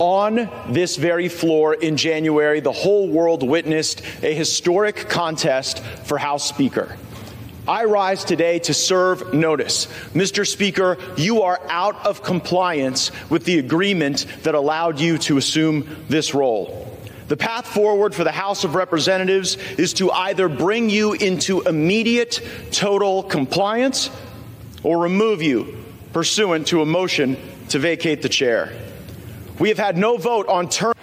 On this very floor in January, the whole world witnessed a historic contest for House Speaker. I rise today to serve notice. Mr. Speaker, you are out of compliance with the agreement that allowed you to assume this role. The path forward for the House of Representatives is to either bring you into immediate total compliance or remove you pursuant to a motion to vacate the chair. We have had no vote on term.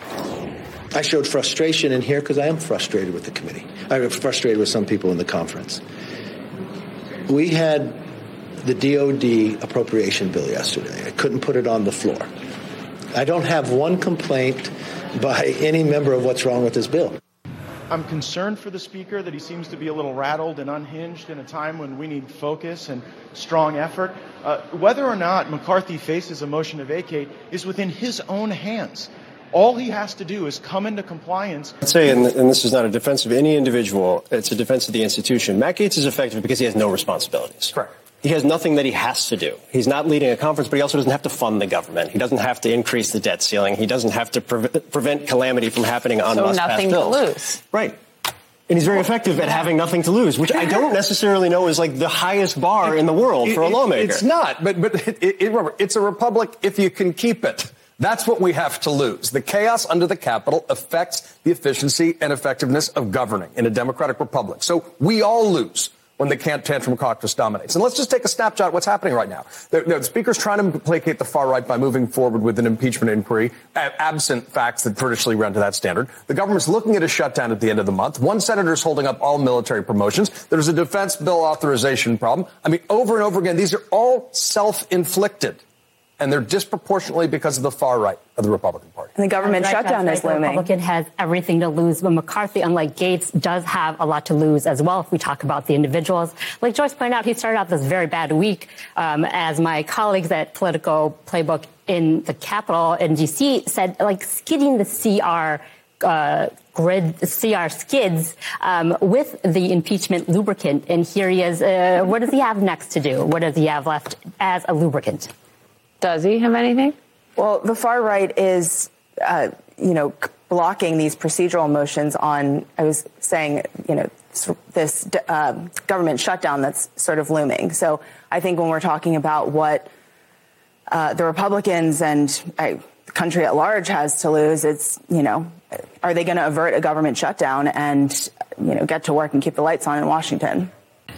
I showed frustration in here because I am frustrated with the committee. I'm frustrated with some people in the conference. We had the DOD appropriation bill yesterday. I couldn't put it on the floor. I don't have one complaint by any member of what's wrong with this bill. I'm concerned for the Speaker that he seems to be a little rattled and unhinged in a time when we need focus and strong effort. Uh, whether or not McCarthy faces a motion to vacate is within his own hands. All he has to do is come into compliance. I'd say, and, and this is not a defense of any individual, it's a defense of the institution. Matt Gaetz is effective because he has no responsibilities. Correct. He has nothing that he has to do. He's not leading a conference, but he also doesn't have to fund the government. He doesn't have to increase the debt ceiling. He doesn't have to pre- prevent calamity from happening on so must nothing bills. to lose. Right. And he's very effective at having nothing to lose, which I don't necessarily know is like the highest bar in the world for a lawmaker. It's not, but but it, it, remember, it's a republic if you can keep it. That's what we have to lose. The chaos under the Capitol affects the efficiency and effectiveness of governing in a democratic republic. So we all lose when the can't tantrum caucus dominates. And let's just take a snapshot of what's happening right now. The, the, Speaker's trying to placate the far right by moving forward with an impeachment inquiry, absent facts that traditionally run to that standard. The government's looking at a shutdown at the end of the month. One senator is holding up all military promotions. There's a defense bill authorization problem. I mean, over and over again, these are all self-inflicted and they're disproportionately because of the far right of the Republican Party. And the government right, shutdown right. is looming. The Republican has everything to lose, but McCarthy, unlike Gaetz, does have a lot to lose as well if we talk about the individuals. Like Joyce pointed out, he started out this very bad week. Um, as my colleagues at Politico Playbook in the Capitol in D.C. said, like skidding the CR uh, grid CR skids um, with the impeachment lubricant. And here he is. Uh, what does he have next to do? What does he have left as a lubricant? Does he have anything? Well, the far right is, uh, you know, blocking these procedural motions on, I was saying, you know, this uh, government shutdown that's sort of looming. So I think when we're talking about what uh, the Republicans and the country at large has to lose, it's, you know, are they going to avert a government shutdown and, you know, get to work and keep the lights on in Washington?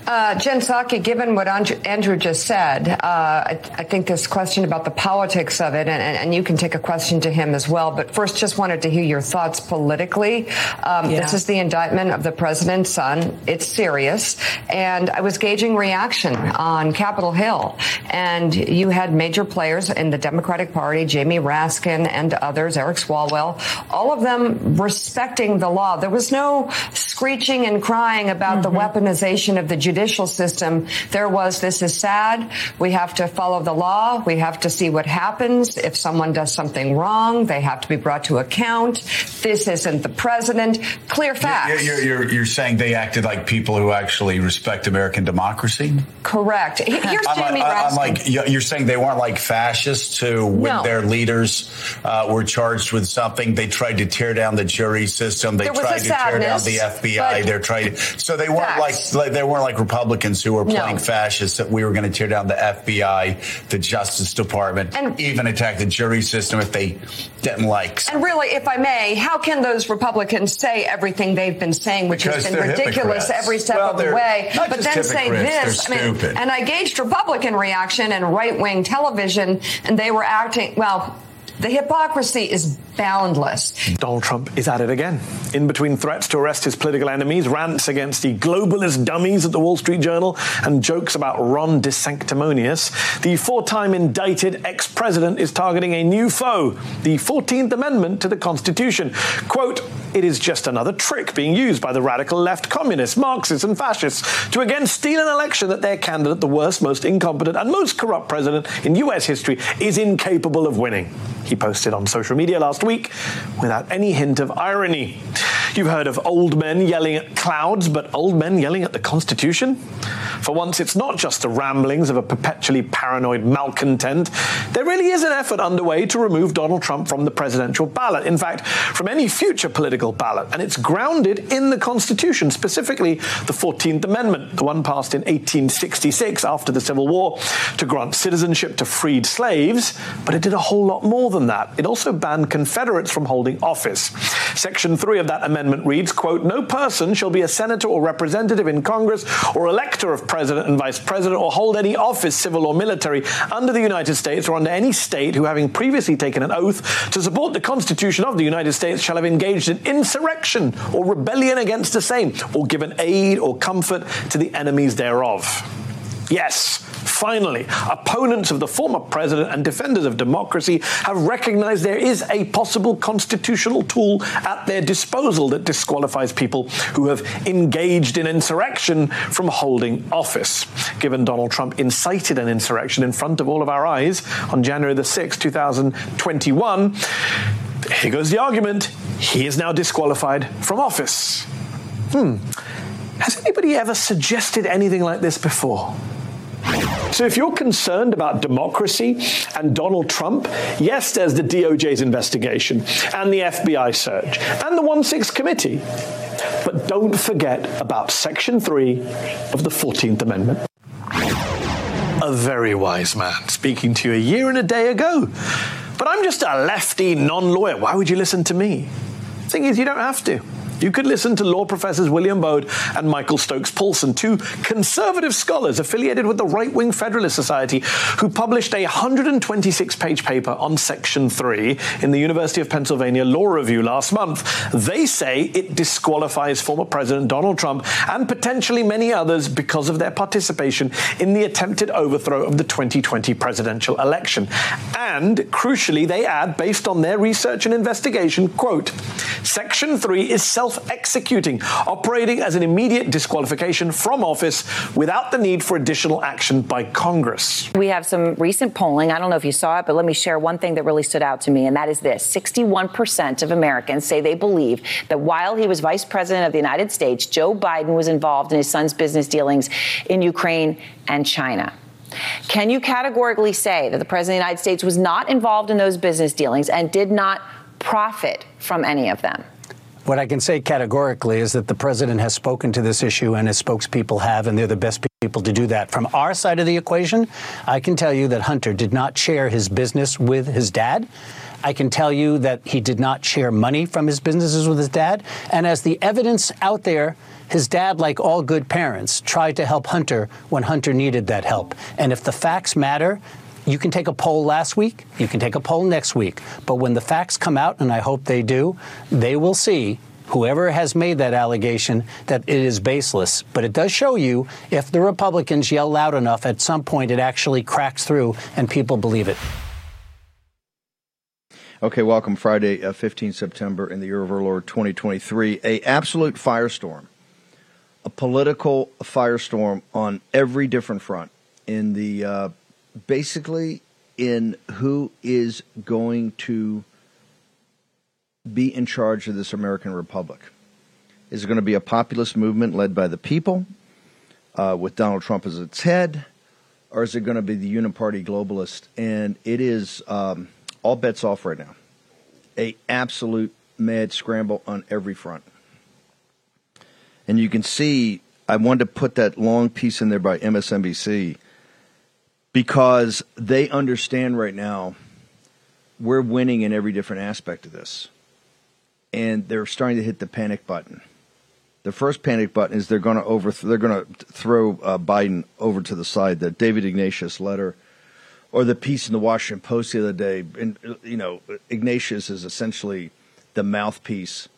Uh, Jen Psaki, given what Andrew just said, uh, I, I, think this question about the politics of it, and, and, you can take a question to him as well. But first, just wanted to hear your thoughts politically. Um, yeah. This is the indictment of the president's son. It's serious. And I was gauging reaction on Capitol Hill. And you had major players in the Democratic Party, Jamie Raskin and others, Eric Swalwell, all of them respecting the law. There was no screeching and crying about mm-hmm. the weaponization of the judicial system, there was this is sad. We have to follow the law. We have to see what happens. If someone does something wrong, they have to be brought to account. This isn't the president. Clear facts. You're, you're, you're saying they acted like people who actually respect American democracy? Correct. Here's Jamie I'm like, you're saying they weren't like fascists who, when no. their leaders uh, were charged with something, they tried to tear down the jury system. They tried to sadness, tear down the FBI. They're trying to, so they weren't facts. like, they weren't like Republicans who were No. playing fascists that we were going to tear down the FBI, the Justice Department, And- even attack the jury system if they didn't like. And really, if I may, how can those Republicans say everything they've been saying, which Because has been ridiculous hypocrites. every step Well, of the way, but then say this? I mean, stupid. and I gauged Republican reaction and right wing television, and they were acting, well, the hypocrisy is boundless. Donald Trump is at it again. In between threats to arrest his political enemies, rants against the globalist dummies at the Wall Street Journal, and jokes about Ron DeSanctimonious, the four time indicted ex president is targeting a new foe, the 14th Amendment to the Constitution. Quote, it is just another trick being used by the radical left communists, Marxists, and fascists to again steal an election that their candidate, the worst, most incompetent, and most corrupt president in US history, is incapable of winning. He posted on social media last week without any hint of irony. You've heard of old men yelling at clouds, but old men yelling at the Constitution? For once, it's not just the ramblings of a perpetually paranoid malcontent. There really is an effort underway to remove Donald Trump from the presidential ballot. In fact, from any future political ballot. And it's grounded in the Constitution, specifically the 14th Amendment, the one passed in 1866 after the Civil War to grant citizenship to freed slaves. But it did a whole lot more than that. It also banned Confederates from holding office. Section 3 of that amendment reads, quote, no person shall be a senator or representative in Congress or elector of president and vice president or hold any office, civil or military, under the United States or under any state who, having previously taken an oath to support the Constitution of the United States, shall have engaged in insurrection or rebellion against the same, or given aid or comfort to the enemies thereof. Yes, finally, opponents of the former president and defenders of democracy have recognized there is a possible constitutional tool at their disposal that disqualifies people who have engaged in insurrection from holding office. Given Donald Trump incited an insurrection in front of all of our eyes on January the 6th, 2021, here goes the argument. He is now disqualified from office. Hmm. Has anybody ever suggested anything like this before? So, if you're concerned about democracy and Donald Trump, yes, there's the DOJ's investigation and the FBI search and the 1 6 committee. But don't forget about Section 3 of the 14th Amendment. A very wise man speaking to you a year and a day ago. But I'm just a lefty non lawyer. Why would you listen to me? Thing is, you don't have to. You could listen to law professors William Baude and Michael Stokes Paulsen, two conservative scholars affiliated with the Right Wing Federalist Society, who published a 126 page paper on Section 3 in the University of Pennsylvania Law Review last month. They say it disqualifies former President Donald Trump and potentially many others because of their participation in the attempted overthrow of the 2020 presidential election. And crucially, they add, based on their research and investigation, quote, Section 3 is self executing, operating as an immediate disqualification from office without the need for additional action by Congress. We have some recent polling. I don't know if you saw it, but let me share one thing that really stood out to me, and that is this 61% of Americans say they believe that while he was vice president of the United States, Joe Biden was involved in his son's business dealings in Ukraine and China. Can you categorically say that the president of the United States was not involved in those business dealings and did not profit from any of them? What I can say categorically is that the president has spoken to this issue and his spokespeople have, and they're the best people to do that. From our side of the equation, I can tell you that Hunter did not share his business with his dad. I can tell you that he did not share money from his businesses with his dad. And as the evidence out there, his dad, like all good parents, tried to help Hunter when Hunter needed that help. And if the facts matter, you can take a poll last week, you can take a poll next week. But when the facts come out, and I hope they do, they will see whoever has made that allegation that it is baseless. But it does show you if the Republicans yell loud enough, at some point it actually cracks through and people believe it. Okay, welcome Friday, uh, 15 September in the year of our Lord 2023. A absolute firestorm, a political firestorm on every different front. In the uh, basically in who is going to be in charge of this American Republic. Is it going to be a populist movement led by the people uh, with Donald Trump as its head, or is it going to be the uniparty globalist? And it is um, all bets off right now. A absolute mad scramble on every front, and you can see I wanted to put that long piece in there by MSNBC because they understand right now we're winning in every different aspect of this. And they're starting to hit the panic button. The first panic button is they're going to over they're going to throw uh, Biden over to the side. The David Ignatius letter, or the piece in the Washington Post the other day. And you know, Ignatius is essentially the mouthpiece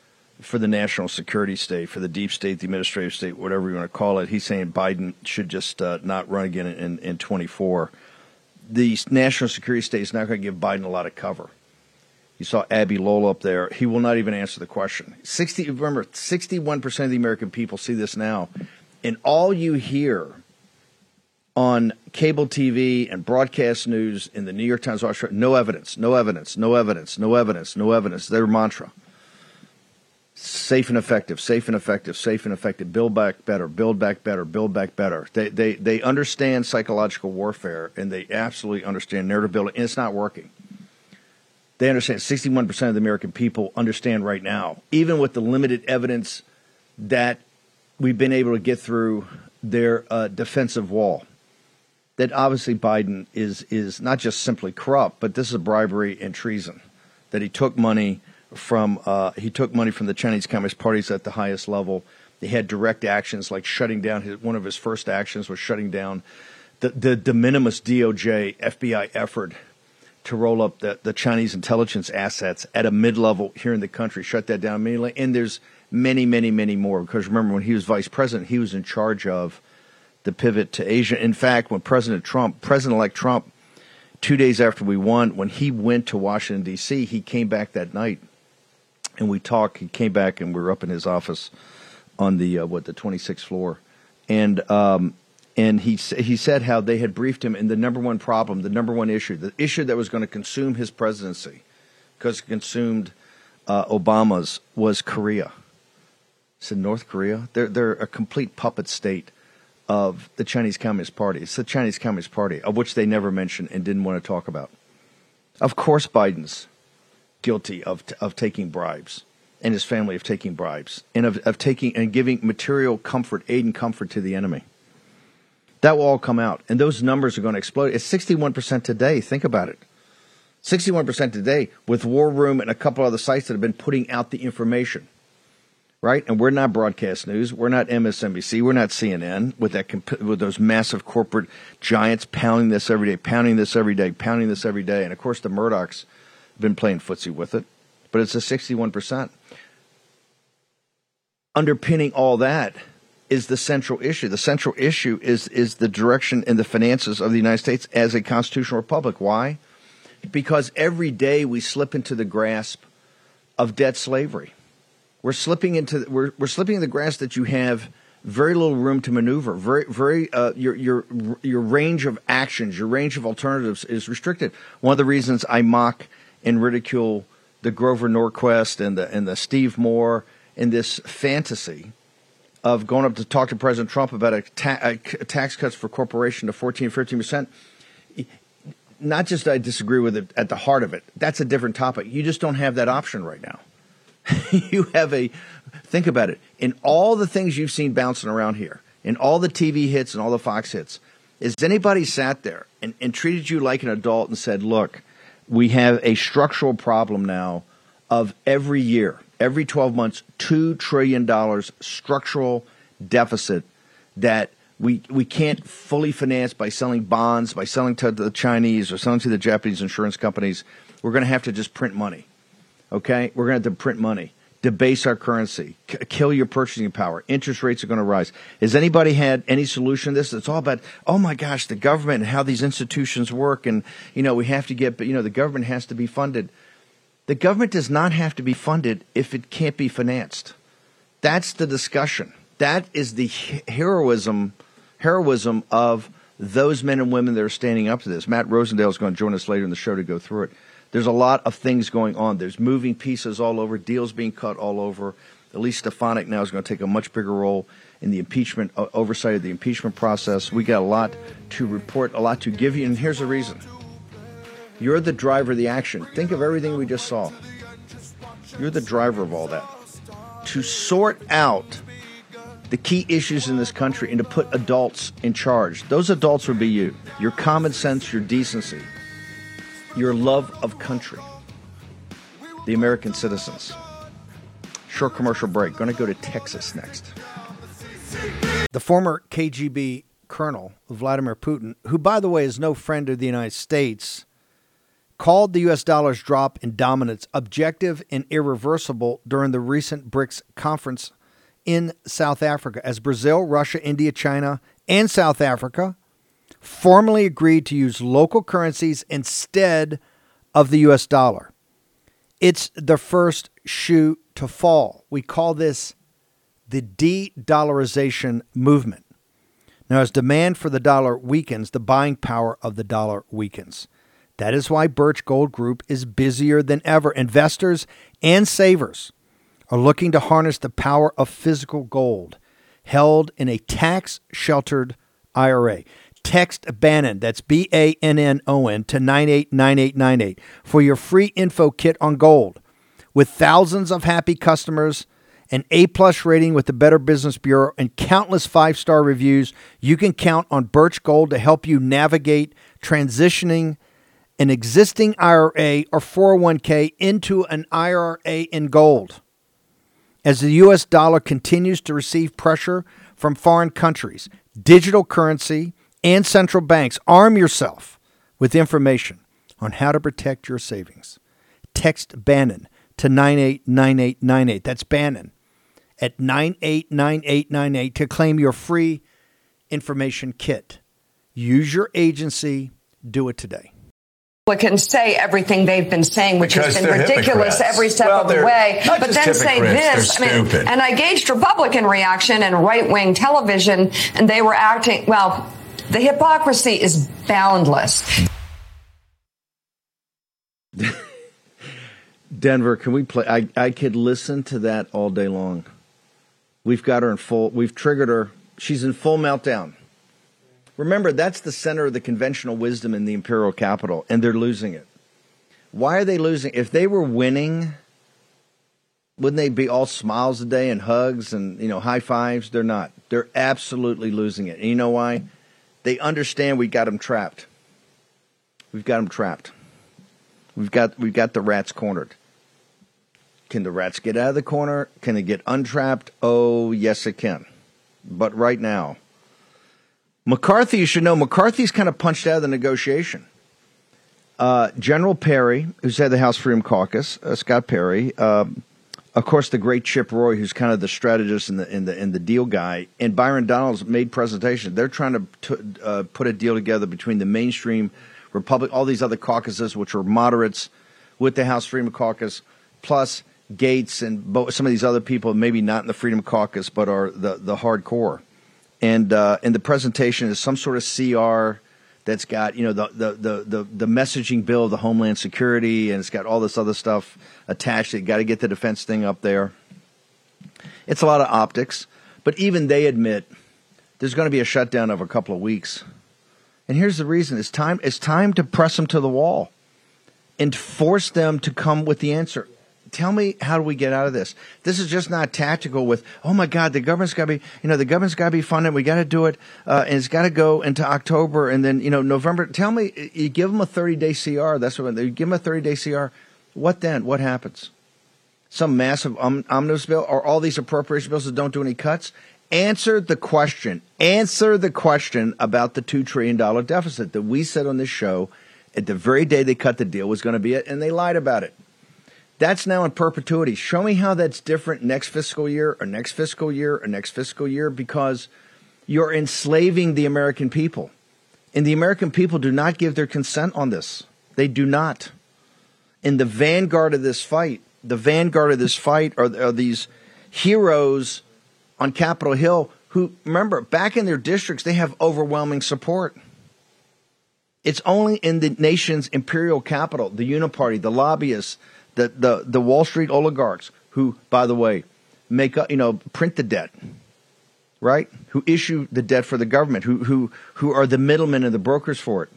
for the national security state, for the deep state, the administrative state, whatever you want to call it. He's saying Biden should just uh, not run again in, in 24. The national security state is not going to give Biden a lot of cover. You saw Abby Lowell up there. He will not even answer the question. 60, remember, 61% of the American people see this now. And all you hear on cable TV and broadcast news in the New York Times, no evidence, no evidence, no evidence, no evidence, no evidence. Their mantra. Safe and effective, safe and effective, safe and effective. Build back better, build back better, build back better. They, they, they understand psychological warfare and they absolutely understand narrative building, and it's not working they understand 61% of the American people understand right now, even with the limited evidence that we've been able to get through their uh, defensive wall. That obviously Biden is is not just simply corrupt, but this is bribery and treason. That he took money from uh, he took money from the Chinese Communist parties at the highest level. He had direct actions like shutting down his, one of his first actions was shutting down the, the de minimis DOJ FBI effort to roll up the, the Chinese intelligence assets at a mid level here in the country, shut that down immediately. And there's many, many, many more. Because remember, when he was vice president, he was in charge of the pivot to Asia. In fact, when President Trump, President elect Trump, two days after we won, when he went to Washington, D.C., he came back that night and we talked. He came back and we were up in his office on the, uh, what, the 26th floor. And um, and he he said how they had briefed him in the number one problem, the number one issue, the issue that was going to consume his presidency, because it consumed uh, Obama's was Korea. He said North Korea, they're they're a complete puppet state of the Chinese Communist Party. It's the Chinese Communist Party, of which they never mentioned and didn't want to talk about. Of course, Biden's guilty of of taking bribes and his family of taking bribes and of, of taking and giving material comfort, aid and comfort to the enemy. That will all come out. And those numbers are going to explode. It's 61% today. Think about it. 61% today with War Room and a couple other sites that have been putting out the information. Right? And we're not broadcast news. We're not MSNBC. We're not CNN with that with those massive corporate giants pounding this every day, pounding this every day, pounding this every day. And of course, the Murdochs been playing footsie with it. But it's a 61%. Underpinning all that is the central issue. The central issue is is the direction and the finances of the United States as a constitutional republic. Why? Because every day we slip into the grasp of debt slavery. We're slipping into we're we're slipping in the grasp that you have very little room to maneuver. Very very uh, your your your range of actions, your range of alternatives is restricted. One of the reasons I mock and ridicule the Grover Norquist and the and the Steve Moore in this fantasy of going up to talk to President Trump about a, ta- a tax cuts for corporation to 14, 15 percent. Not just I disagree with it at the heart of it. That's a different topic. You just don't have that option right now. you have a think about it. In all the things you've seen bouncing around here, in all the TV hits and all the Fox hits, has anybody sat there and, and treated you like an adult and said, "Look, we have a structural problem now of every year every 12 months, $2 trillion structural deficit that we, we can't fully finance by selling bonds, by selling to the Chinese or selling to the Japanese insurance companies. We're going to have to just print money. Okay? We're going to have to print money, debase our currency, k- kill your purchasing power. Interest rates are going to rise. Has anybody had any solution to this? It's all about, oh my gosh, the government and how these institutions work. And, you know, we have to get, but, you know, the government has to be funded. The government does not have to be funded if it can't be financed. That's the discussion. That is the heroism, heroism of those men and women that are standing up to this. Matt Rosendale is going to join us later in the show to go through it. There's a lot of things going on. There's moving pieces all over, deals being cut all over. Elise Stefanik now is going to take a much bigger role in the impeachment uh, oversight of the impeachment process. We got a lot to report, a lot to give you, and here's the reason. You're the driver of the action. Think of everything we just saw. You're the driver of all that. To sort out the key issues in this country and to put adults in charge. Those adults would be you. Your common sense, your decency, your love of country, the American citizens. Short commercial break. Going to go to Texas next. The former KGB colonel, Vladimir Putin, who, by the way, is no friend of the United States, called the U.S. dollar's drop in dominance objective and irreversible during the recent BRICS conference in South Africa as Brazil, Russia, India, China, and South Africa formally agreed to use local currencies instead of the U.S. dollar. It's the first shoe to fall. We call this the de dollarization movement. Now, as demand for the dollar weakens, the buying power of the dollar weakens. That is why Birch Gold Group is busier than ever. Investors and savers are looking to harness the power of physical gold held in a tax sheltered IRA. Text Bannon, that's B A N N O N, to 989898 for your free info kit on gold. With thousands of happy customers, an A plus rating with the Better Business Bureau, and countless five star reviews, you can count on Birch Gold to help you navigate transitioning an existing IRA or 401k into an IRA in gold. As the US dollar continues to receive pressure from foreign countries, digital currency, and central banks, arm yourself with information on how to protect your savings. Text Bannon to 989898. That's Bannon at 989898 to claim your free information kit. Use your agency, do it today. Republicans say everything they've been saying, which Because has been ridiculous hypocrites. every step Well, of the way. But then say this. I mean, stupid. and I gauged Republican reaction and right wing television, and they were acting, well, the hypocrisy is boundless. Denver, can we play? I, I could listen to that all day long. We've got her in full, we've triggered her. She's in full meltdown. Remember, that's the center of the conventional wisdom in the imperial capital, and they're losing it. Why are they losing? If they were winning, wouldn't they be all smiles a day and hugs and you know high fives? They're not. They're absolutely losing it. And you know why? They understand we got them trapped. We've got them trapped. We've got we've got the rats cornered. Can the rats get out of the corner? Can they get untrapped? Oh, yes, it can. But right now, McCarthy, you should know, McCarthy's kind of punched out of the negotiation. Uh, General Perry, who's head of the House Freedom Caucus, uh, Scott Perry, um, of course, the great Chip Roy, who's kind of the strategist and the and the and the deal guy, and Byron Donalds made presentation. They're trying to t- uh, put a deal together between the mainstream Republic, all these other caucuses, which are moderates, with the House Freedom Caucus, plus Gaetz and bo- some of these other people, maybe not in the Freedom Caucus, but are the the hardcore. And uh, and the presentation is some sort of CR that's got you know the, the the the the messaging bill of the Homeland Security, and it's got all this other stuff attached. You got to get the defense thing up there. It's a lot of optics, but even they admit there's going to be a shutdown of a couple of weeks. And here's the reason: it's time. It's time to press them to the wall and force them to come with the answer. Tell me, how do we get out of this? This is just not tactical. With oh my God, the government's got to be, you know, the government's got to be funded. We got to do it, uh, and it's got to go into October, and then you know November. Tell me, you give them a thirty day CR. That's what you give them a thirty day CR. What then? What happens? Some massive om- omnibus bill or all these appropriation bills that don't do any cuts? Answer the question. Answer the question about the two trillion dollar deficit that we said on this show at the very day they cut the deal was going to be it, and they lied about it. That's now in perpetuity. Show me how that's different next fiscal year or next fiscal year or next fiscal year because you're enslaving the American people. And the American people do not give their consent on this. They do not. In the vanguard of this fight, the vanguard of this fight are, are these heroes on Capitol Hill who, remember, back in their districts, they have overwhelming support. It's only in the nation's imperial capital, the Uniparty, the lobbyists, the, the, the Wall Street oligarchs, who, by the way, make up, you know, print the debt, right? Who issue the debt for the government, who, who, who are the middlemen and the brokers for it.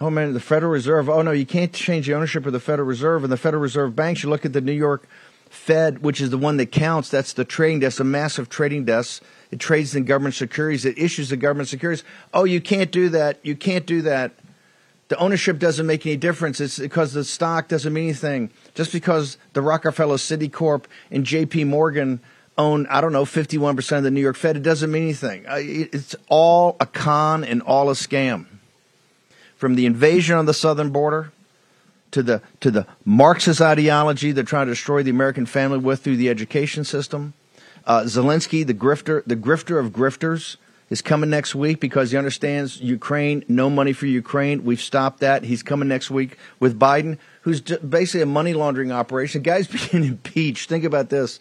Oh man, the Federal Reserve. Oh no, you can't change the ownership of the Federal Reserve and the Federal Reserve banks. You look at the New York Fed, which is the one that counts, that's the trading desk, a massive trading desk. It trades in government securities. It issues the government securities. Oh, you can't do that. You can't do that. The ownership doesn't make any difference. It's because the stock doesn't mean anything. Just because the Rockefeller Citicorp and J.P. Morgan own, I don't know, 51% of the New York Fed, it doesn't mean anything. It's all a con and all a scam. From the invasion on the southern border to the to the Marxist ideology they're trying to destroy the American family with through the education system. Uh, Zelensky, the grifter, the grifter of grifters, is coming next week because he understands Ukraine. No money for Ukraine. We've stopped that. He's coming next week with Biden, who's basically a money laundering operation. The guy's being impeached. Think about this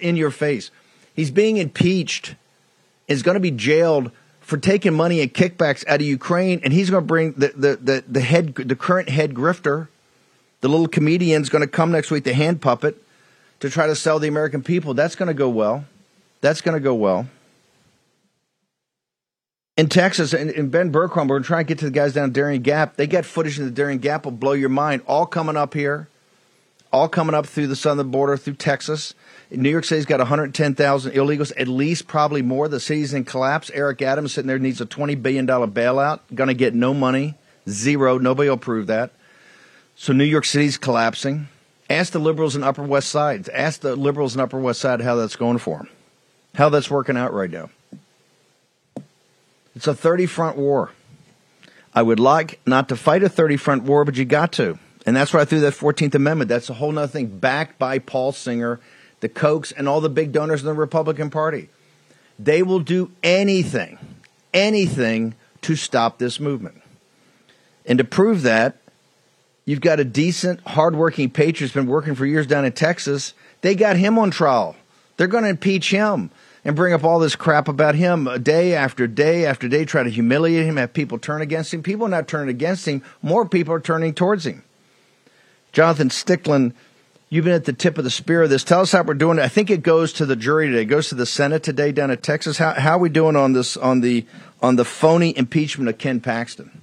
in your face. He's being impeached. Is going to be jailed for taking money and kickbacks out of Ukraine, and he's going to bring the the the, the head the current head grifter, the little comedian's going to come next week, the hand puppet, to try to sell the American people. That's going to go well. That's going to go well. In Texas, and, and Ben Bergquam, we're trying to get to the guys down Darien Gap. They got footage in the Darien Gap will blow your mind. All coming up here, all coming up through the southern border, through Texas. New York City's got 110,000 illegals, at least probably more. The city's in collapse. Eric Adams sitting there needs a $20 billion bailout. Going to get no money, zero. Nobody will approve that. So New York City's collapsing. Ask the liberals in Upper West Side. Ask the liberals in Upper West Side how that's going for them, how that's working out right now. It's a 30 front war. I would like not to fight a 30 front war, but you got to. And that's why I threw that 14th Amendment. That's a whole other thing, backed by Paul Singer the Kochs, and all the big donors in the Republican Party. They will do anything, anything to stop this movement. And to prove that, you've got a decent, hardworking patriot who's been working for years down in Texas. They got him on trial. They're going to impeach him and bring up all this crap about him day after day after day, try to humiliate him, have people turn against him. People are not turning against him, more people are turning towards him. Jonathan Stickland You've been at the tip of the spear of this. Tell us how we're doing. I think it goes to the jury today. It goes to the Senate today down in Texas. How, how are we doing on this on the on the phony impeachment of Ken Paxton?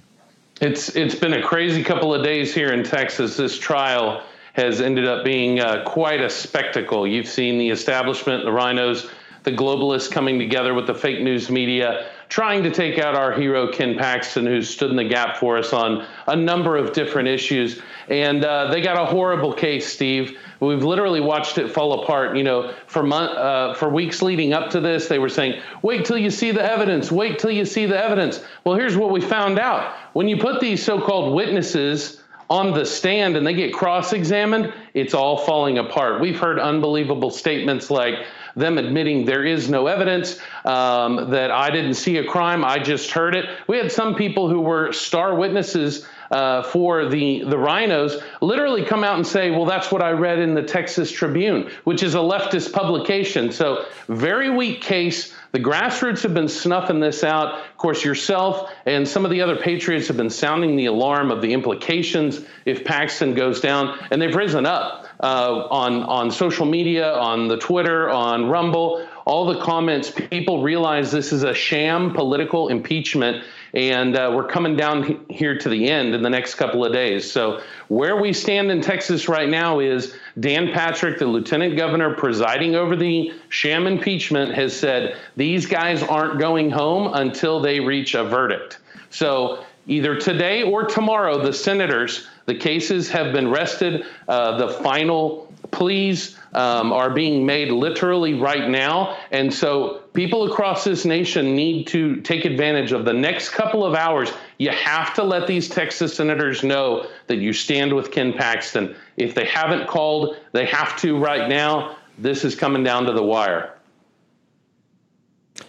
It's it's been a crazy couple of days here in Texas. This trial has ended up being uh, quite a spectacle. You've seen the establishment, the RINOs, the globalists coming together with the fake news media trying to take out our hero Ken Paxton, who stood in the gap for us on a number of different issues. And uh, they got a horrible case, Steve. We've literally watched it fall apart. You know, for month, uh, for weeks leading up to this, they were saying, "Wait till you see the evidence. Wait till you see the evidence." Well, here's what we found out: when you put these so-called witnesses on the stand and they get cross-examined, it's all falling apart. We've heard unbelievable statements like them admitting there is no evidence, um, that I didn't see a crime, I just heard it. We had some people who were star witnesses uh, for the, the RINOs literally come out and say, well, that's what I read in the Texas Tribune, which is a leftist publication. So, very weak case. The grassroots have been snuffing this out. Of course, yourself and some of the other patriots have been sounding the alarm of the implications if Paxton goes down, and they've risen up uh, on on social media, on the Twitter, on Rumble. All the comments, people realize this is a sham political impeachment, and uh, we're coming down here to the end in the next couple of days. So, where we stand in Texas right now is Dan Patrick, the lieutenant governor presiding over the sham impeachment, has said these guys aren't going home until they reach a verdict. So, either today or tomorrow, the senators the cases have been rested. Uh, the final pleas um, are being made literally right now. And so people across this nation need to take advantage of the next couple of hours. You have to let these Texas senators know that you stand with Ken Paxton. If they haven't called, they have to right now. This is coming down to the wire.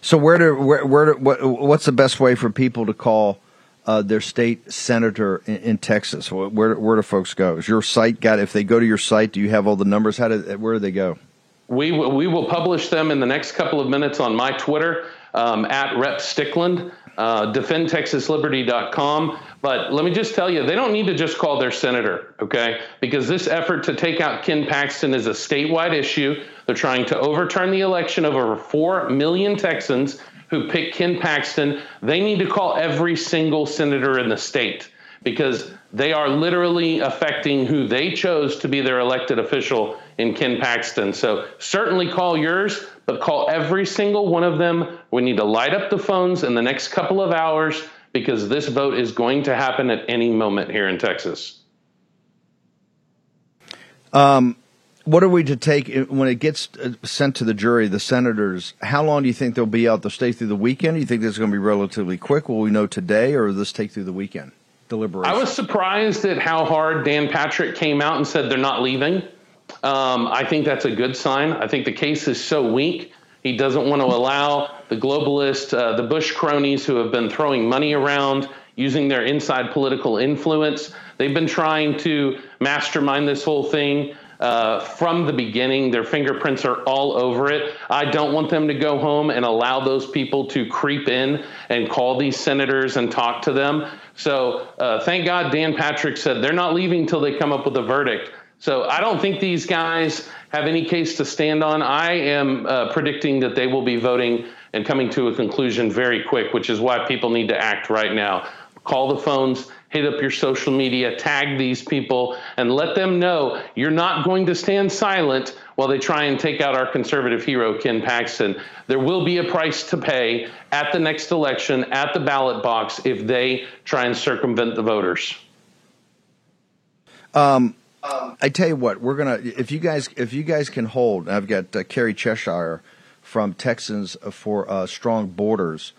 So where do where, where do, what, what's the best way for people to call uh, their state senator in, in, Texas? Where where do folks go? Is your site got? If they go to your site, do you have all the numbers? How do where do they go? We we will publish them in the next couple of minutes on my Twitter um, at Rep Stickland, uh, defendtexasliberty.com. But let me just tell you, they don't need to just call their senator, okay? Because this effort to take out Ken Paxton is a statewide issue. They're trying to overturn the election of over 4 million Texans who picked Ken Paxton, they need to call every single senator in the state because They are literally affecting who they chose to be their elected official in Ken Paxton. So certainly call yours, but call every single one of them. We need to light up the phones in the next couple of hours because this vote is going to happen at any moment here in Texas. Um, what are we to take when it gets uh, sent to the jury, the senators? How long do you think they'll be out? They'll stay through the weekend? Do you think this is going to be relatively quick? Will we know today, or will this take through the weekend? Deliberation. I was surprised at how hard Dan Patrick came out and said they're not leaving. Um, I think that's a good sign. I think the case is so weak. He doesn't want to allow the globalists, uh, the Bush cronies who have been throwing money around, using their inside political influence. They've been trying to mastermind this whole thing uh, from the beginning. Their fingerprints are all over it. I don't want them to go home and allow those people to creep in and call these senators and talk to them. So uh, thank God Dan Patrick said they're not leaving until they come up with a verdict. So I don't think these guys have any case to stand on. I am uh, predicting that they will be voting and coming to a conclusion very quick, which is why people need to act right now. Call the phones, hit up your social media, tag these people, and let them know you're not going to stand silent while they try and take out our conservative hero, Ken Paxton. There will be a price to pay at the next election, at the ballot box, if they try and circumvent the voters. Um, I tell you what, we're gonna if you guys if you guys can hold. I've got uh, Carrie Cheshire from Texans for uh, Strong Borders.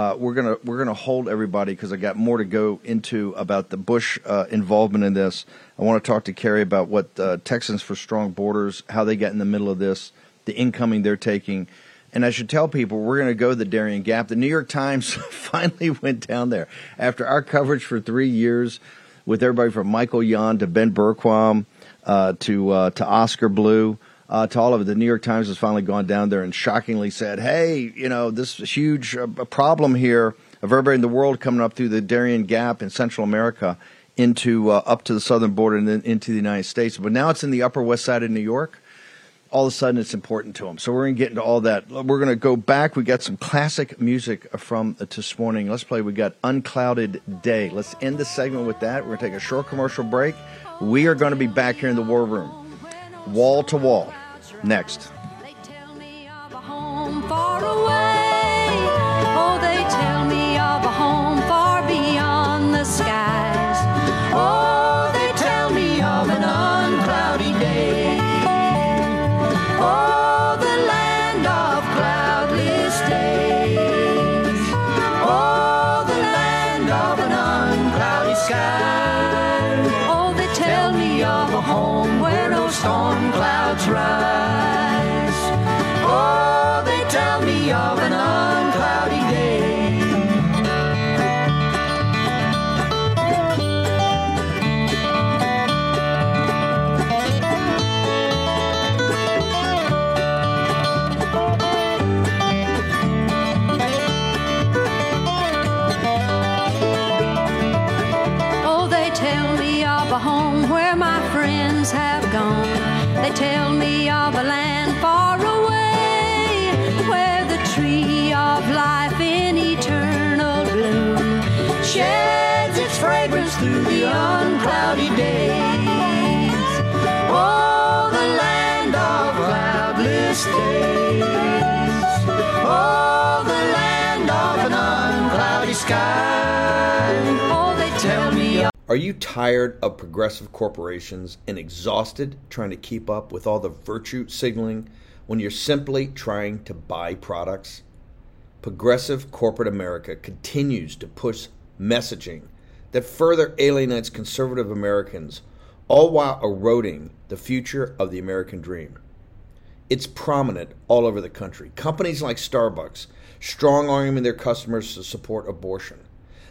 Uh, we're gonna we're gonna hold everybody because I got more to go into about the Bush uh, involvement in this. I want to talk to Kerry about what uh, Texans for Strong Borders, how they got in the middle of this, the incoming they're taking, and I should tell people we're to go the Darien Gap. The New York Times finally went down there after our coverage for three years with everybody from Michael Yon to Ben Bergquam uh, to uh, to Oscar Blue. Uh, to all of it, the New York Times has finally gone down there and shockingly said, "Hey, you know this huge uh, problem here of everybody in the world coming up through the Darien Gap in Central America into uh, up to the southern border and then into the United States. But now it's in the Upper West Side of New York. All of a sudden, it's important to them. So we're going to get into all that. We're going to go back. We got some classic music from uh, this morning. Let's play. We got Unclouded Day. Let's end the segment with that. We're going to take a short commercial break. We are going to be back here in the war room, wall to wall. Next. Are you tired of progressive corporations and exhausted trying to keep up with all the virtue signaling when you're simply trying to buy products? Progressive corporate America continues to push messaging that further alienates conservative Americans, all while eroding the future of the American dream. It's prominent all over the country. Companies like Starbucks strong arming their customers to support abortion.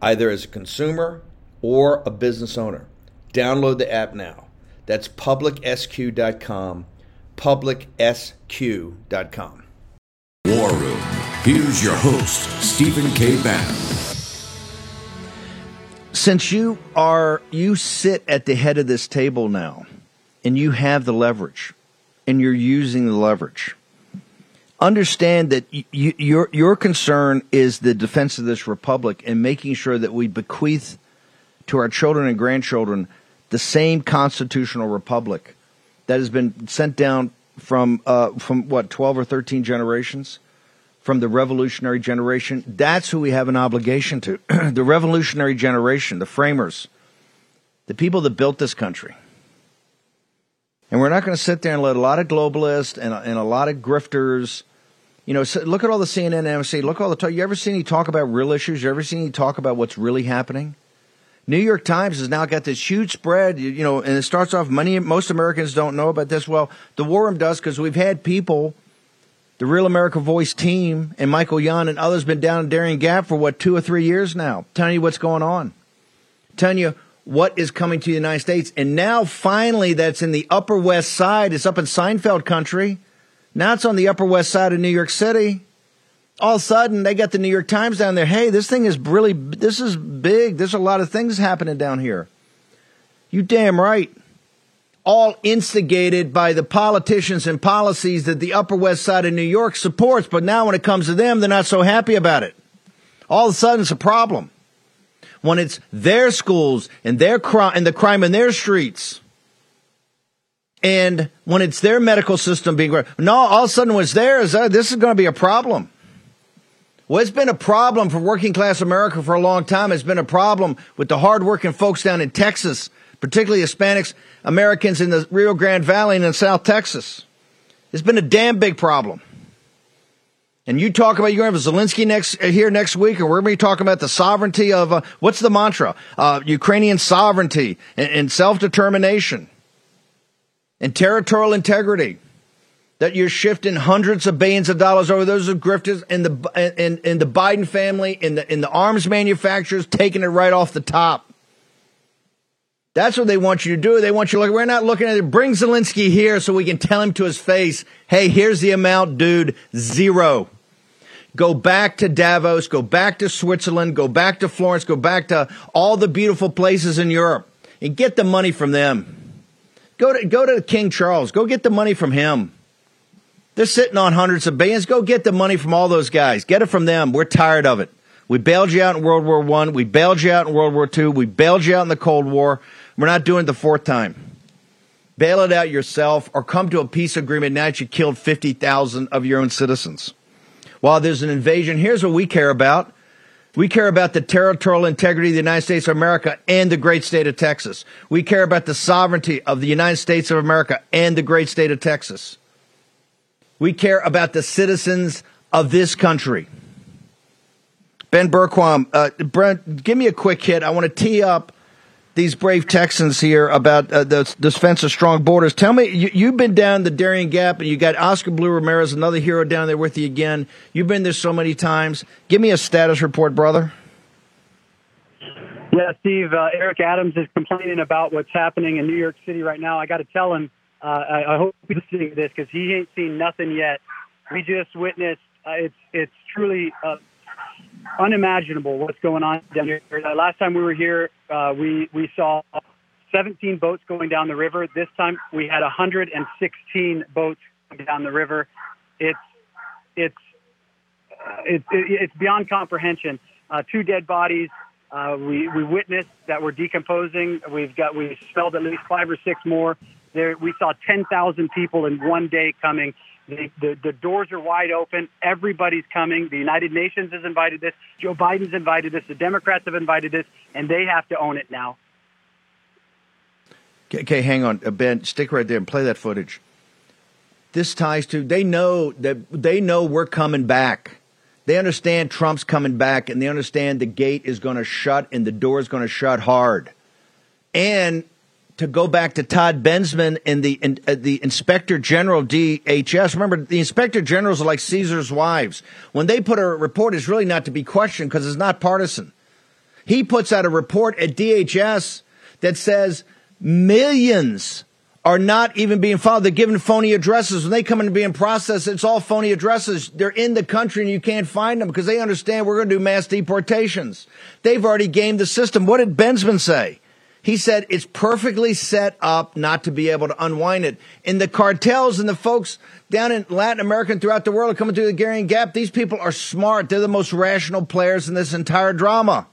either as a consumer or a business owner. Download the app now. That's publicsq.com, publicsq.com. War Room. Here's your host, Stephen K. Bannon. Since you are you sit at the head of this table now and you have the leverage and you're using the leverage. Understand that y- y- your your concern is the defense of this republic and making sure that we bequeath to our children and grandchildren the same constitutional republic that has been sent down from uh, from what twelve or thirteen generations from the revolutionary generation. That's who we have an obligation to. the revolutionary generation, the framers, the people that built this country. And we're not going to sit there and let a lot of globalists and, and a lot of grifters, you know, look at all the CNN, MSC, look at all the talk. You ever seen any talk about real issues? You ever seen any talk about what's really happening? New York Times has now got this huge spread, you, know, and it starts off. Many most Americans don't know about this. Well, the War Room does because we've had people the Real America Voice team and Michael Yon and others been down in Darien Gap for what two or three years now, telling you what's going on, telling you what is coming to the United States, and now finally that's in the Upper West Side. It's up in Seinfeld country. Now it's on the Upper West Side of New York City. All of a sudden, they got the New York Times down there. Hey, this thing is really, this is big. There's a lot of things happening down here. You damn right all instigated by the politicians and policies that the Upper West Side of New York supports. But now when it comes to them, they're not so happy about it. All of a sudden, it's a problem. When it's their schools and their crime and the crime in their streets. And when it's their medical system being, no, all of a sudden what's there is uh, this is going to be a problem. Well, it's been a problem for working class America for a long time. It's been a problem with the hardworking folks down in Texas, particularly Hispanics Americans in the Rio Grande Valley and in South Texas. It's been a damn big problem. And you talk about you're going to have Zelensky next uh, here next week, and we're going to be talking about the sovereignty of uh, what's the mantra? Uh, Ukrainian sovereignty and, and self determination and territorial integrity. That you're shifting hundreds of billions of dollars over those grifters and the and, and the Biden family and the in the arms manufacturers taking it right off the top. That's what they want you to do. They want you to look. We're not looking at it. Bring Zelensky here so we can tell him to his face, hey, here's the amount, dude. Zero. Go back to Davos. Go back to Switzerland. Go back to Florence. Go back to all the beautiful places in Europe and get the money from them. Go to, go to King Charles. Go get the money from him. They're sitting on hundreds of billions. Go get the money from all those guys. Get it from them. We're tired of it. We bailed you out in World War One. We bailed you out in World War Two. We bailed you out in the Cold War. We're not doing it the fourth time. Bail it out yourself or come to a peace agreement now that you killed 50,000 of your own citizens. While there's an invasion, here's what we care about. We care about the territorial integrity of the United States of America and the great state of Texas. We care about the sovereignty of the United States of America and the great state of Texas. We care about the citizens of this country. Ben Bergquam, uh, Brent, give me a quick hit. I want to tee up these brave Texans here about uh, the defense of strong borders. Tell me, you, have been down the Darien Gap, and you got Oscar Blue Ramirez, another hero down there with you again. You've been there so many times. Give me a status report, brother. Yeah, Steve. Uh, Eric Adams is complaining about what's happening in New York City right now. I got to tell him. Uh, I, I, hope he's listening to this because he ain't seen nothing yet. We just witnessed. Uh, it's it's truly uh, unimaginable what's going on down here. Uh, last time we were here, uh, we we saw 17 boats going down the river. This time we had 116 boats down the river. It's it's uh, it's it's beyond comprehension. Uh, two dead bodies. Uh, we we witnessed that we're decomposing. We've got we smelled at least five or six more. There we saw 10,000 people in one day coming. The, the, the doors are wide open. Everybody's coming. The United Nations has invited this. Joe Biden's invited this. The Democrats have invited this, and they have to own it now. Okay, hang on, uh, Ben. Stick right there and play that footage. This ties to they know that they know we're coming back. They understand Trump's coming back, and they understand the gate is going to shut and the door is going to shut hard. And to go back to Todd Bensman and the and, uh, the Inspector General DHS. Remember, the Inspector Generals are like Caesar's wives. When they put a report, it's really not to be questioned because it's not partisan. He puts out a report at DHS that says millions are not even being followed. They're given phony addresses. When they come in to being processed, it's all phony addresses. They're in the country and you can't find them because they understand we're going to do mass deportations. They've already gamed the system. What did Bensman say? He said it's perfectly set up not to be able to unwind it. And the cartels and the folks down in Latin America and throughout the world are coming through the Darien Gap. These people are smart. They're the most rational players in this entire drama.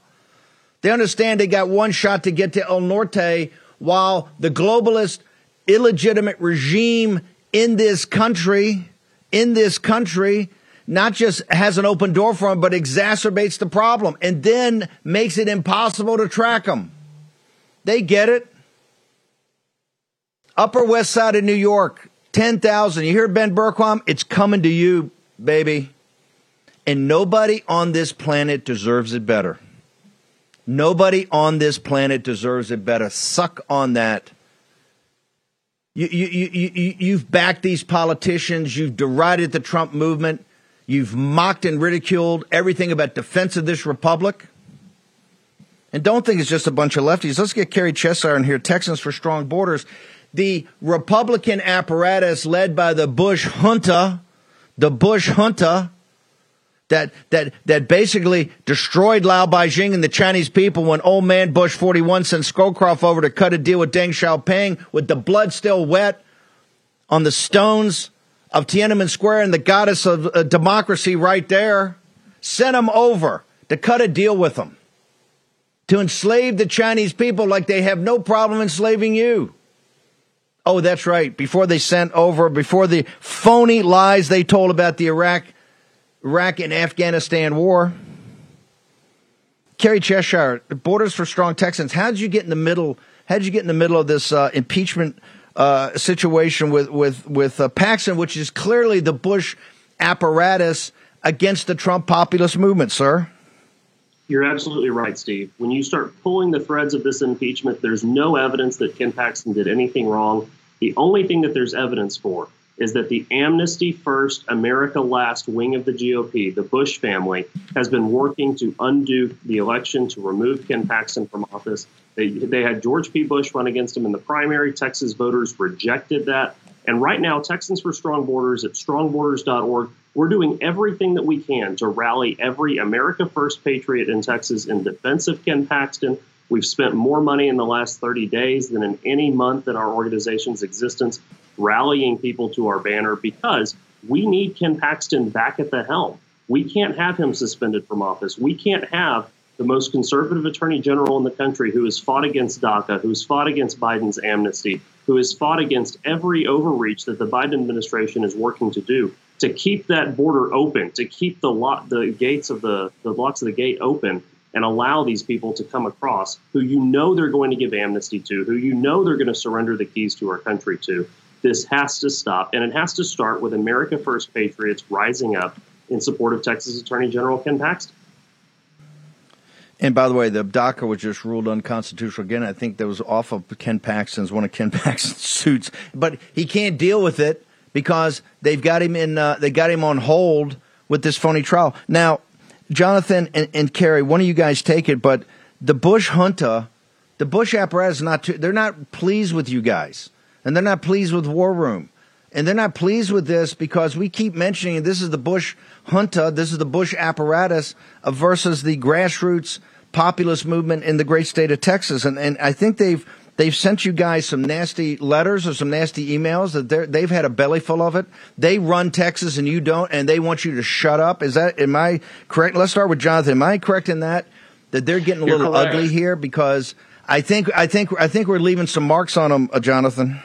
They understand they got one shot to get to El Norte while the globalist illegitimate regime in this country, in this country, not just has an open door for them, but exacerbates the problem and then makes it impossible to track them. They get it. Upper West Side of New York, 10,000. You hear Ben Bergquam? It's coming to you, baby. And nobody on this planet deserves it better. Nobody on this planet deserves it better. Suck on that. You, you, you, you, you've backed these politicians. You've derided the Trump movement. You've mocked and ridiculed everything about defense of this republic. And don't think it's just a bunch of lefties. Let's get Cary Cheshire in here, Texans for Strong Borders. The Republican apparatus led by the Bush junta, the Bush junta, that, that, that basically destroyed Lao Baixing and the Chinese people when old man Bush 41 sent Scowcroft over to cut a deal with Deng Xiaoping with the blood still wet on the stones of Tiananmen Square and the goddess of uh, democracy right there. Sent him over to cut a deal with them to enslave the Chinese people like they have no problem enslaving you. Oh, that's right. Before they sent over, before the phony lies they told about the Iraq, Iraq and Afghanistan war. Cary Cheshire, Borders for Strong Texans. How did you get in the middle? How did you get in the middle of this uh, impeachment uh, situation with with with uh, Paxton, which is clearly the Bush apparatus against the Trump populist movement, sir? You're absolutely right, Steve. When you start pulling the threads of this impeachment, there's no evidence that Ken Paxton did anything wrong. The only thing that there's evidence for is that the Amnesty First, America Last wing of the GOP, the Bush family, has been working to undo the election to remove Ken Paxton from office. They, they had George P. Bush run against him in the primary. Texas voters rejected that. And right now, Texans for Strong Borders at strongborders.org we're doing everything that we can to rally every America First patriot in Texas in defense of Ken Paxton. We've spent more money in the last 30 days than in any month in our organization's existence rallying people to our banner because we need Ken Paxton back at the helm. We can't have him suspended from office. We can't have the most conservative attorney general in the country who has fought against DACA, who's fought against Biden's amnesty, who has fought against every overreach that the Biden administration is working to do to keep that border open, to keep the lock, the gates of the the locks of the gate open, and allow these people to come across who you know they're going to give amnesty to, who you know they're going to surrender the keys to our country to. This has to stop, and it has to start with America First patriots rising up in support of Texas Attorney General Ken Paxton. And by the way, the DACA was just ruled unconstitutional again. I think that was off of Ken Paxton's one of Ken Paxton's suits, but he can't deal with it because they've got him in. Uh, they got him on hold with this phony trial. Now, Jonathan and, and Cary, one of you guys take it, but the Bush junta, the Bush apparatus, not too, they're not pleased with you guys, and they're not pleased with War Room. and they're not pleased with this because we keep mentioning this is the Bush junta, this is the Bush apparatus versus the grassroots populist movement in the great state of Texas, and and I think they've they've sent you guys some nasty letters or some nasty emails that they they've had a belly full of it. They run Texas and you don't, and they want you to shut up. Is that am I correct? Let's start with Jonathan. Am I correct in that that they're getting a You're little correct. ugly here because I think I think I think we're leaving some marks on them, uh, Jonathan.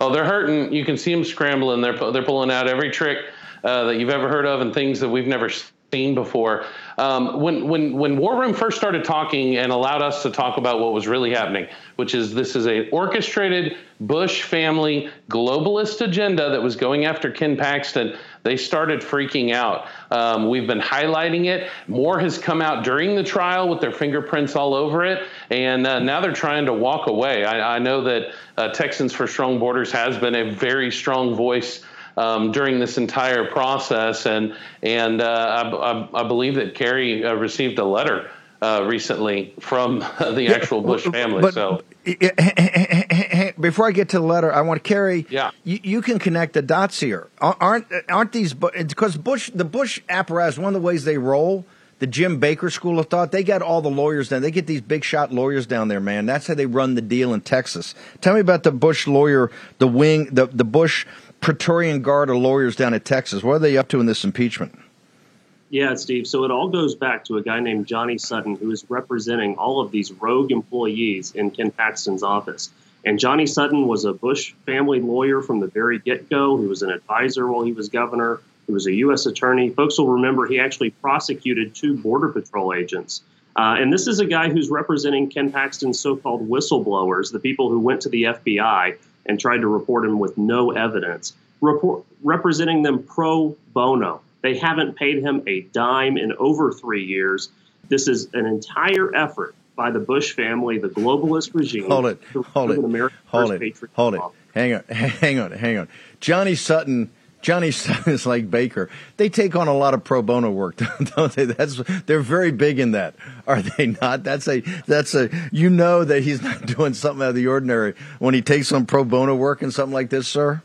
Oh, they're hurting. You can see them scrambling. They're they're pulling out every trick uh, that you've ever heard of and things that we've never seen before. Um, when when when War Room first started talking and allowed us to talk about what was really happening, which is this is a orchestrated Bush family globalist agenda that was going after Ken Paxton. They started freaking out. Um, we've been highlighting it. More has come out during the trial with their fingerprints all over it, and uh, now they're trying to walk away. I, I know that uh, Texans for Strong Borders has been a very strong voice um, during this entire process, and and uh, I, I, I believe that Cary uh, received a letter uh, recently from the actual Bush family. but- so Before I get to the letter, I want to carry. Yeah. You, you can connect the dots here. Aren't aren't these? Because Bush, the Bush apparatus, one of the ways they roll, the Jim Baker School of Thought, they got all the lawyers down. They get these big shot lawyers down there, man. That's how they run the deal in Texas. Tell me about the Bush lawyer, the wing, the the Bush Praetorian Guard of lawyers down in Texas. What are they up to in this impeachment? Yeah, Steve. So it all goes back to a guy named Johnny Sutton who is representing all of these rogue employees in Ken Paxton's office. And Johnny Sutton was a Bush family lawyer from the very get go. He was an advisor while he was governor. He was a U.S. attorney. Folks will remember he actually prosecuted two Border Patrol agents. Uh, and this is a guy who's representing Ken Paxton's so called whistleblowers, the people who went to the FBI and tried to report him with no evidence, report, representing them pro bono. They haven't paid him a dime in over three years. This is an entire effort by the Bush family, the globalist regime. Hold it, hold it, hold it, hold it. Hang on, hang on, hang on. Johnny Sutton, Johnny Sutton is like Baker. They take on a lot of pro bono work, don't they? That's they're very big in that, are they not? That's a that's a you know that he's not doing something out of the ordinary when he takes on pro bono work and something like this, sir.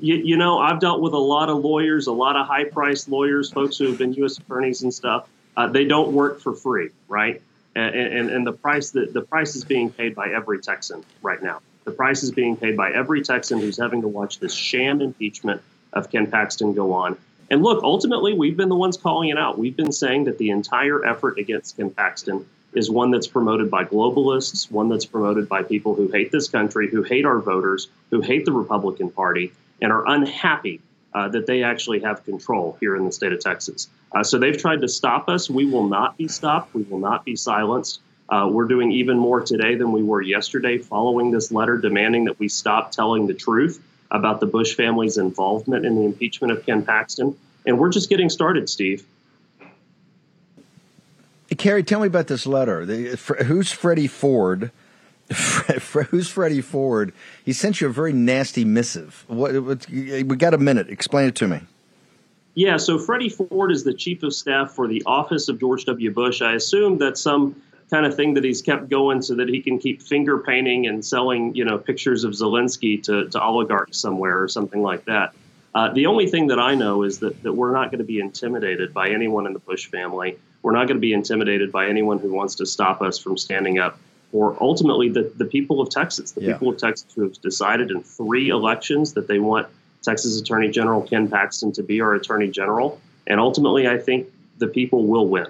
You, you know, I've dealt with a lot of lawyers, a lot of high priced lawyers, folks who have been U.S. attorneys and stuff. Uh, they don't work for free, right? And, and, and the price that the price is being paid by every Texan right now. The price is being paid by every Texan who's having to watch this sham impeachment of Ken Paxton go on. And look, ultimately, we've been the ones calling it out. We've been saying that the entire effort against Ken Paxton is one that's promoted by globalists, one that's promoted by people who hate this country, who hate our voters, who hate the Republican Party, and are unhappy uh, that they actually have control here in the state of Texas. Uh, so they've tried to stop us. We will not be stopped. We will not be silenced. Uh, we're doing even more today than we were yesterday, following this letter demanding that we stop telling the truth about the Bush family's involvement in the impeachment of Ken Paxton. And we're just getting started, Steve. Cary, tell me about this letter. The, who's Freddie Ford? Who's Freddie Ford? He sent you a very nasty missive. What, what, we got a minute. Explain it to me. Yeah, so Freddie Ford is the chief of staff for the office of George W. Bush. I assume that some kind of thing that he's kept going so that he can keep finger painting and selling, you know, pictures of Zelensky to, to oligarchs somewhere or something like that. Uh, the only thing that I know is that, that we're not going to be intimidated by anyone in the Bush family. We're not going to be intimidated by anyone who wants to stop us from standing up or ultimately the, the people of Texas, the Yeah. people of Texas who have decided in three elections that they want Texas Attorney General Ken Paxton to be our Attorney General. And ultimately, I think the people will win.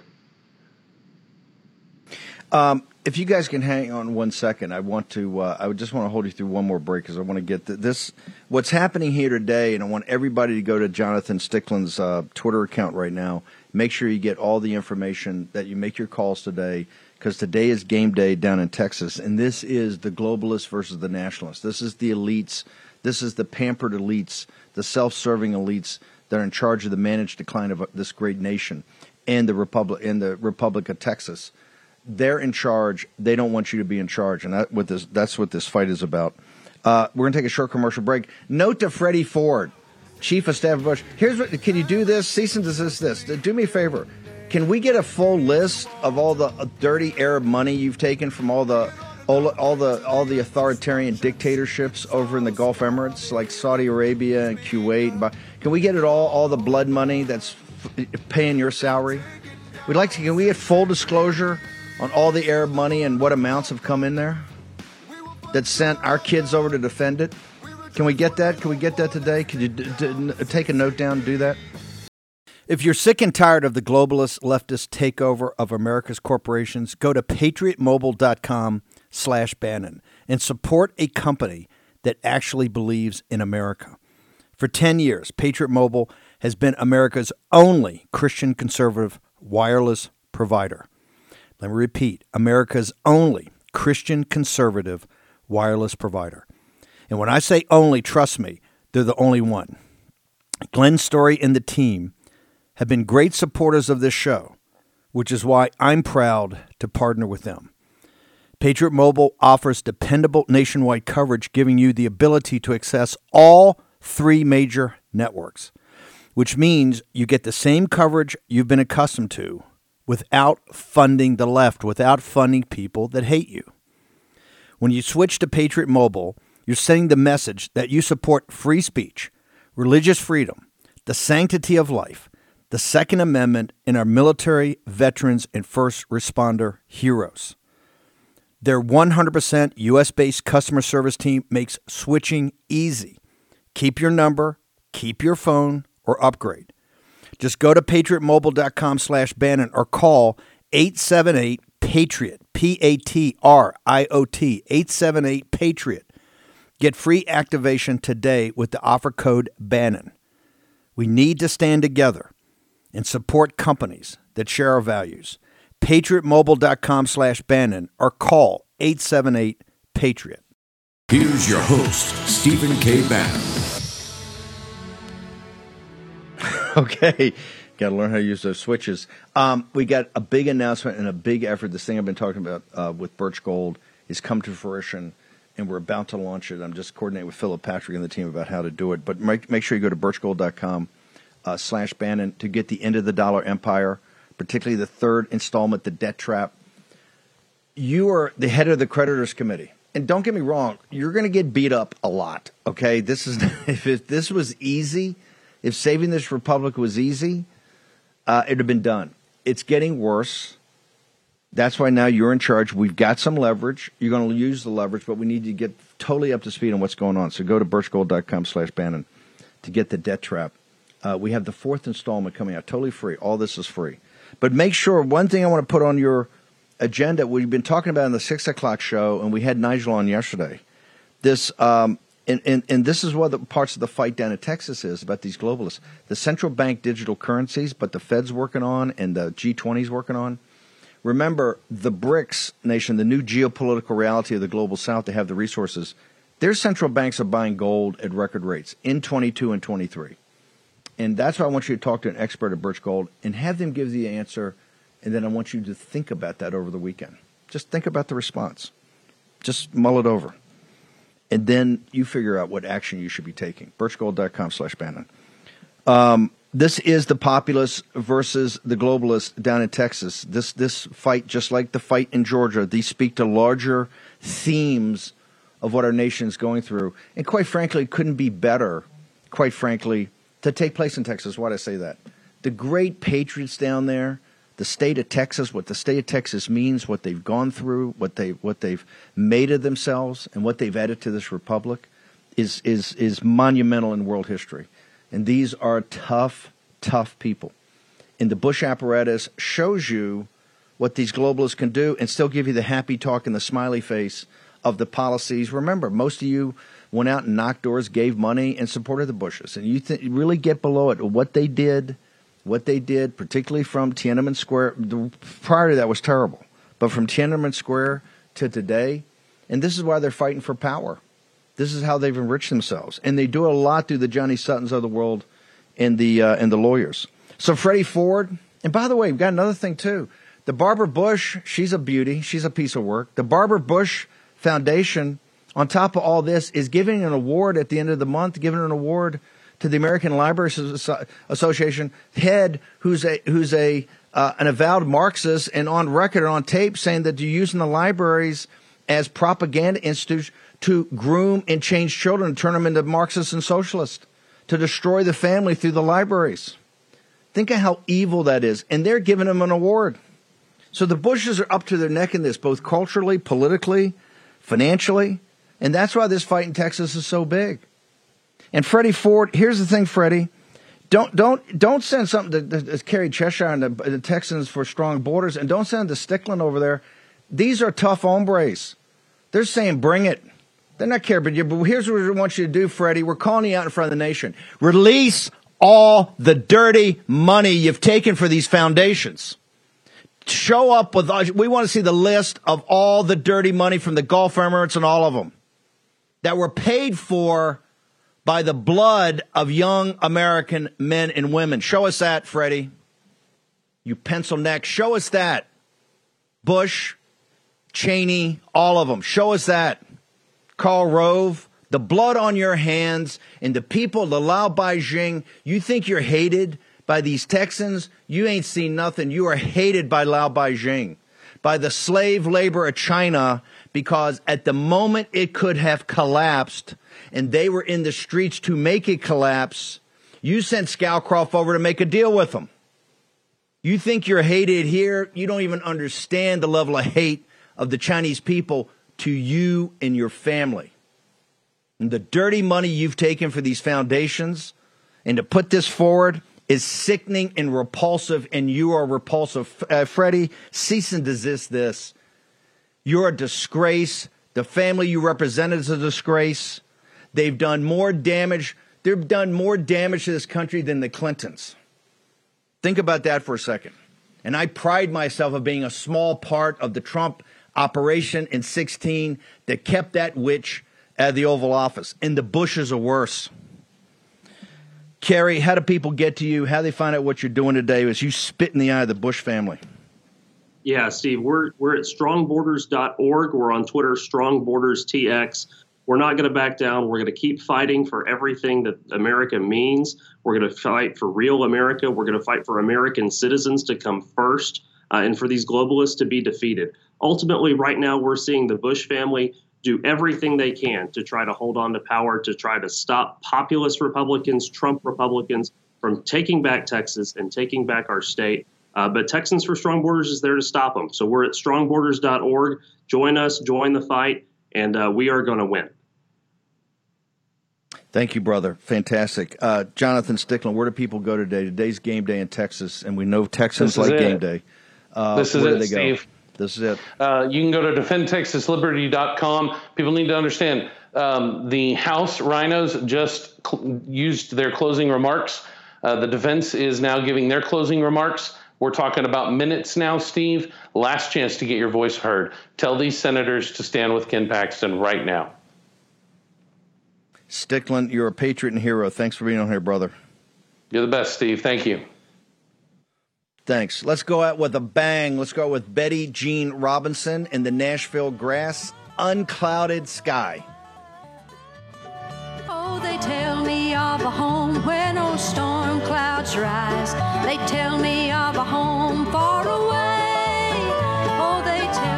Um, if you guys can hang on one second, I want to. Uh, I just want to hold you through one more break because I want to get th- this. What's happening here today, and I want everybody to go to Jonathan Stickland's uh, Twitter account right now. Make sure you get all the information that you make your calls today because today is game day down in Texas, and this is the globalists versus the nationalists. This is the elites. This is the pampered elites, the self-serving elites that are in charge of the managed decline of uh, this great nation, and the republic and the Republic of Texas they're in charge. They don't want you to be in charge, and that this that's what this fight is about. Uh, we're gonna take a short commercial break. Note to Freddie Ford, Chief of Staff of Bush. Here's what: Can you do this? Cease and desist. This. Do me a favor. Can we get a full list of all the uh, dirty Arab money you've taken from all the all, all the all the authoritarian dictatorships over in the Gulf Emirates, like Saudi Arabia and Kuwait. And, can we get it all? All the blood money that's f- paying your salary. We'd like to. Can we get full disclosure on all the Arab money and what amounts have come in there that sent our kids over to defend it? Can we get that? Can we get that today? Could you d- d- take a note down and do that? If you're sick and tired of the globalist leftist takeover of America's corporations, go to patriotmobile.com slash Bannon and support a company that actually believes in America. For 10 years, Patriot Mobile has been America's only Christian conservative wireless provider. Let me repeat America's only Christian conservative wireless provider. And when I say only, trust me, they're the only one. Glenn Story and the team have been great supporters of this show, which is why I'm proud to partner with them. Patriot Mobile offers dependable nationwide coverage, giving you the ability to access all three major networks, which means you get the same coverage you've been accustomed to without funding the left, without funding people that hate you. When you switch to Patriot Mobile, you're sending the message that you support free speech, religious freedom, the sanctity of life, the Second Amendment, and our military, veterans, and first responder heroes. Their 100% US based customer service team makes switching easy. Keep your number, keep your phone, or upgrade. Just go to patriotmobile.com slash Bannon or call 878 Patriot, P A T R I O T, 878 Patriot Get free activation today with the offer code Bannon. We need to stand together and support companies that share our values. PatriotMobile.com slash Bannon or call 878 Patriot. Here's your host, Stephen K. Bannon. okay. Got to learn how to use those switches. Um, we got a big announcement and a big effort. This thing I've been talking about uh, with Birch Gold has come to fruition and we're about to launch it. I'm just coordinating with Philip Patrick and the team about how to do it. But make, make sure you go to birchgold.com uh, slash Bannon to get the end of the dollar empire, particularly the third installment, the debt trap. You are the head of the creditors committee. And don't get me wrong, you're going to get beat up a lot. Okay, this is if, if this was easy, if saving this republic was easy, uh, it'd have been done. It's getting worse. That's why now you're in charge. We've got some leverage. You're going to use the leverage, but we need to get totally up to speed on what's going on. So go to birchgold.com slash Bannon to get the debt trap. Uh, we have the fourth installment coming out, totally free. All this is free. But make sure, one thing I want to put on your agenda, we've been talking about in the 6 o'clock show, and we had Nigel on yesterday. This, um, and, and, and this is what the parts of the fight down in Texas is about these globalists. The central bank digital currencies, but the Fed's working on and the G20's working on Remember, the BRICS nation, the new geopolitical reality of the global south, they have the resources. Their central banks are buying gold at record rates in 22 and 23. And that's why I want you to talk to an expert at Birch Gold and have them give the answer. And then I want you to think about that over the weekend. Just think about the response. Just mull it over. And then you figure out what action you should be taking. Birchgold.com slash Bannon. Um, this is the populace versus the globalists down in Texas. This this fight, just like the fight in Georgia, these speak to larger themes of what our nation is going through, and quite frankly, couldn't be better. Quite frankly, to take place in Texas. Why do I say that? The great patriots down there, the state of Texas, what the state of Texas means, what they've gone through, what they what they've made of themselves, and what they've added to this republic, is is is monumental in world history. And these are tough, tough people. And the Bush apparatus shows you what these globalists can do and still give you the happy talk and the smiley face of the policies. Remember, most of you went out and knocked doors, gave money, and supported the Bushes. And you th- really get below it. What they did, what they did, particularly from Tiananmen Square, the, prior to that was terrible. But from Tiananmen Square to today, and this is why they're fighting for power. This is how they've enriched themselves, and they do a lot through the Johnny Suttons of the world and the uh, and the lawyers. So Freddie Ford, and by the way, we've got another thing too. The Barbara Bush, she's a beauty. She's a piece of work. The Barbara Bush Foundation, on top of all this, is giving an award at the end of the month, giving an award to the American Library Association head, who's a who's a uh, an avowed Marxist and on record and on tape saying that you're using the libraries as propaganda institutes to groom and change children, turn them into Marxists and socialists, to destroy the family through the libraries. Think of how evil that is. And they're giving them an award. So the Bushes are up to their neck in this, both culturally, politically, financially. And that's why this fight in Texas is so big. And Freddie Ford, here's the thing, Freddie. Don't don't don't send something to, to Cheshire and the, the, Texans for strong borders, and don't send the Stickland over there. These are tough hombres. They're saying, "Bring it." They're not care, but, but here's what we want you to do, Freddie. We're calling you out in front of the nation. Release all the dirty money you've taken for these foundations. Show up with. Uh, we want to see the list of all the dirty money from the Gulf Emirates and all of them that were paid for by the blood of young American men and women. Show us that, Freddie. You pencil neck. Show us that. Bush, Cheney, all of them. Show us that. Karl Rove, the blood on your hands, and the people, the Lao Baixing, you think you're hated by these Texans? You ain't seen nothing. You are hated by Lao Baixing, by the slave labor of China, because at the moment it could have collapsed – and they were in the streets to make it collapse, you sent Scowcroft over to make a deal with them. You think you're hated here? You don't even understand the level of hate of the Chinese people to you and your family. And the dirty money you've taken for these foundations and to put this forward is sickening and repulsive, and you are repulsive. Uh, Freddie, cease and desist this. You're a disgrace. The family you represented is a disgrace. They've done more damage. They've done more damage to this country than the Clintons. Think about that for a second. And I pride myself of being a small part of the Trump operation in 16 that kept that witch at the Oval Office. And the Bushes are worse. Cary, how do people get to you? How do they find out what you're doing today as you spit in the eye of the Bush family? Yeah, Steve, we're, we're at strongborders.org. We're on Twitter, StrongBordersTX. We're not going to back down. We're going to keep fighting for everything that America means. We're going to fight for real America. We're going to fight for American citizens to come first uh, and for these globalists to be defeated. Ultimately, right now, we're seeing the Bush family do everything they can to try to hold on to power, to try to stop populist Republicans, Trump Republicans from taking back Texas and taking back our state. Uh, but Texans for Strong Borders is there to stop them. So we're at strongborders.org. Join us, join the fight, and uh, we are going to win. Thank you, brother. Fantastic. Uh, Jonathan Stickland, where do people go today? Today's game day in Texas, and we know Texans like it. game day. Uh, this is it, Steve. Go? This is it. Uh, you can go to defendtexasliberty.com. People need to understand um, the House RINOs just cl- used their closing remarks. Uh, the defense is now giving their closing remarks. We're talking about minutes now, Steve. Last chance to get your voice heard. Tell these senators to stand with Ken Paxton right now. Stickland, you're a patriot and hero. Thanks for being on here, brother. You're the best, Steve. Thank you. Thanks. Let's go out with a bang. Let's go with Betty Jean Robinson in the Nashville Grass, Unclouded Sky. Oh, they tell me of a home where no storm clouds rise. They tell me of a home far away. Oh, they tell